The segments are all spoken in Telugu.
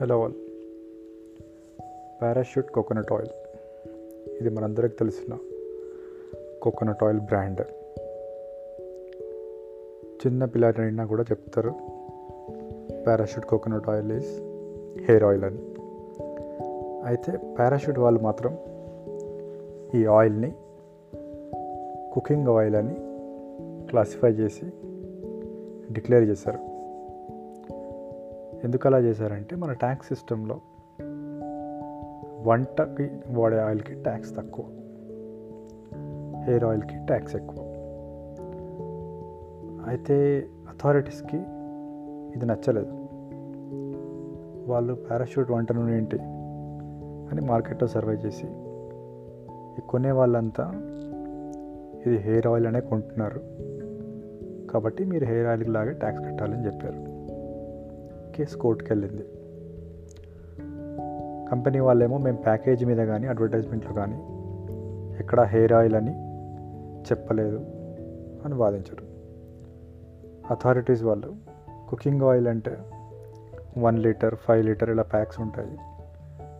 Hello all Parachute coconut oil ఇది మనందరికి తెలిసిన కోకోనట్ ఆయిల్ బ్రాండ్ చిన్న పిల్లలైనా కూడా చెప్తారు Parachute coconut oil is hair oil అని. అయితే పారాషూట్ వాళ్ళు మాత్రం ఈ ఆయిల్ని కుకింగ్ ఆయిల్ అని క్లాసిఫై చేసి డిక్లేర్ చేశారు. ఎందుకు అలా చేశారంటే మన ట్యాక్స్ సిస్టంలో వంటకి వాడే ఆయిల్కి ట్యాక్స్ తక్కువ హెయిర్ ఆయిల్కి ట్యాక్స్ ఎక్కువ. అయితే అథారిటీస్కి ఇది నచ్చలేదు. వాళ్ళు పారాషూట్ వంట నూనె ఏంటి అని మార్కెట్లో సర్వే చేసి కొనే వాళ్ళంతా ఇది హెయిర్ ఆయిల్ అనే కొంటున్నారు. కాబట్టి మీరు హెయిర్ ఆయిల్కి లాగే ట్యాక్స్ కట్టాలని చెప్పారు. కేసు కోర్టుకు వెళ్ళింది కంపెనీ వాళ్ళేమో మేము ప్యాకేజీ మీద కానీ అడ్వర్టైజ్మెంట్లో కానీ ఎక్కడ హెయిర్ ఆయిల్ అని చెప్పలేదు అని వాదించారు. అథారిటీస్ వాళ్ళు కుకింగ్ ఆయిల్ అంటే వన్ లీటర్ ఫైవ్ లీటర్ ఇలా ప్యాక్స్ ఉంటాయి.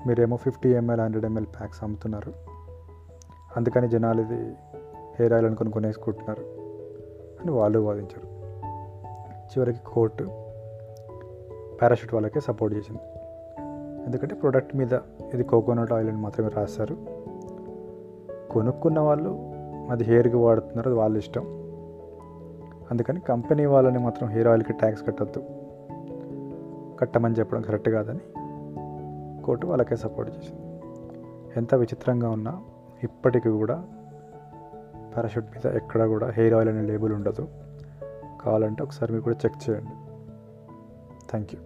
మీరేమో fifty ML hundred ML packs అమ్ముతున్నారు. అందుకని జనాలు ఇది హెయిర్ ఆయిల్ అనుకొని కొనేసుకుంటున్నారు అని వాళ్ళు వాదించారు. చివరికి కోర్టు పారాషూట్ వాళ్ళకే సపోర్ట్ చేసింది. ఎందుకంటే ప్రోడక్ట్ మీద ఇది కోకోనట్ ఆయిల్ అని మాత్రమే రాస్తారు. కొనుక్కున్న వాళ్ళు అది హెయిర్కి వాడుతున్నారు అది వాళ్ళ ఇష్టం. అందుకని కంపెనీ వాళ్ళని మాత్రం హెయిర్ ఆయిల్కి ట్యాక్స్ కట్టద్దు. కట్టమని చెప్పడం కరెక్ట్ కాదని కోర్టు వాళ్ళకే సపోర్ట్ చేసింది. ఎంత విచిత్రంగా ఉన్నా ఇప్పటికీ కూడా పారాషూట్ మీద ఎక్కడ కూడా హెయిర్ ఆయిల్ అనే లేబుల్ ఉండదు. కావాలంటే ఒకసారి మీరు కూడా చెక్ చేయండి. Thank you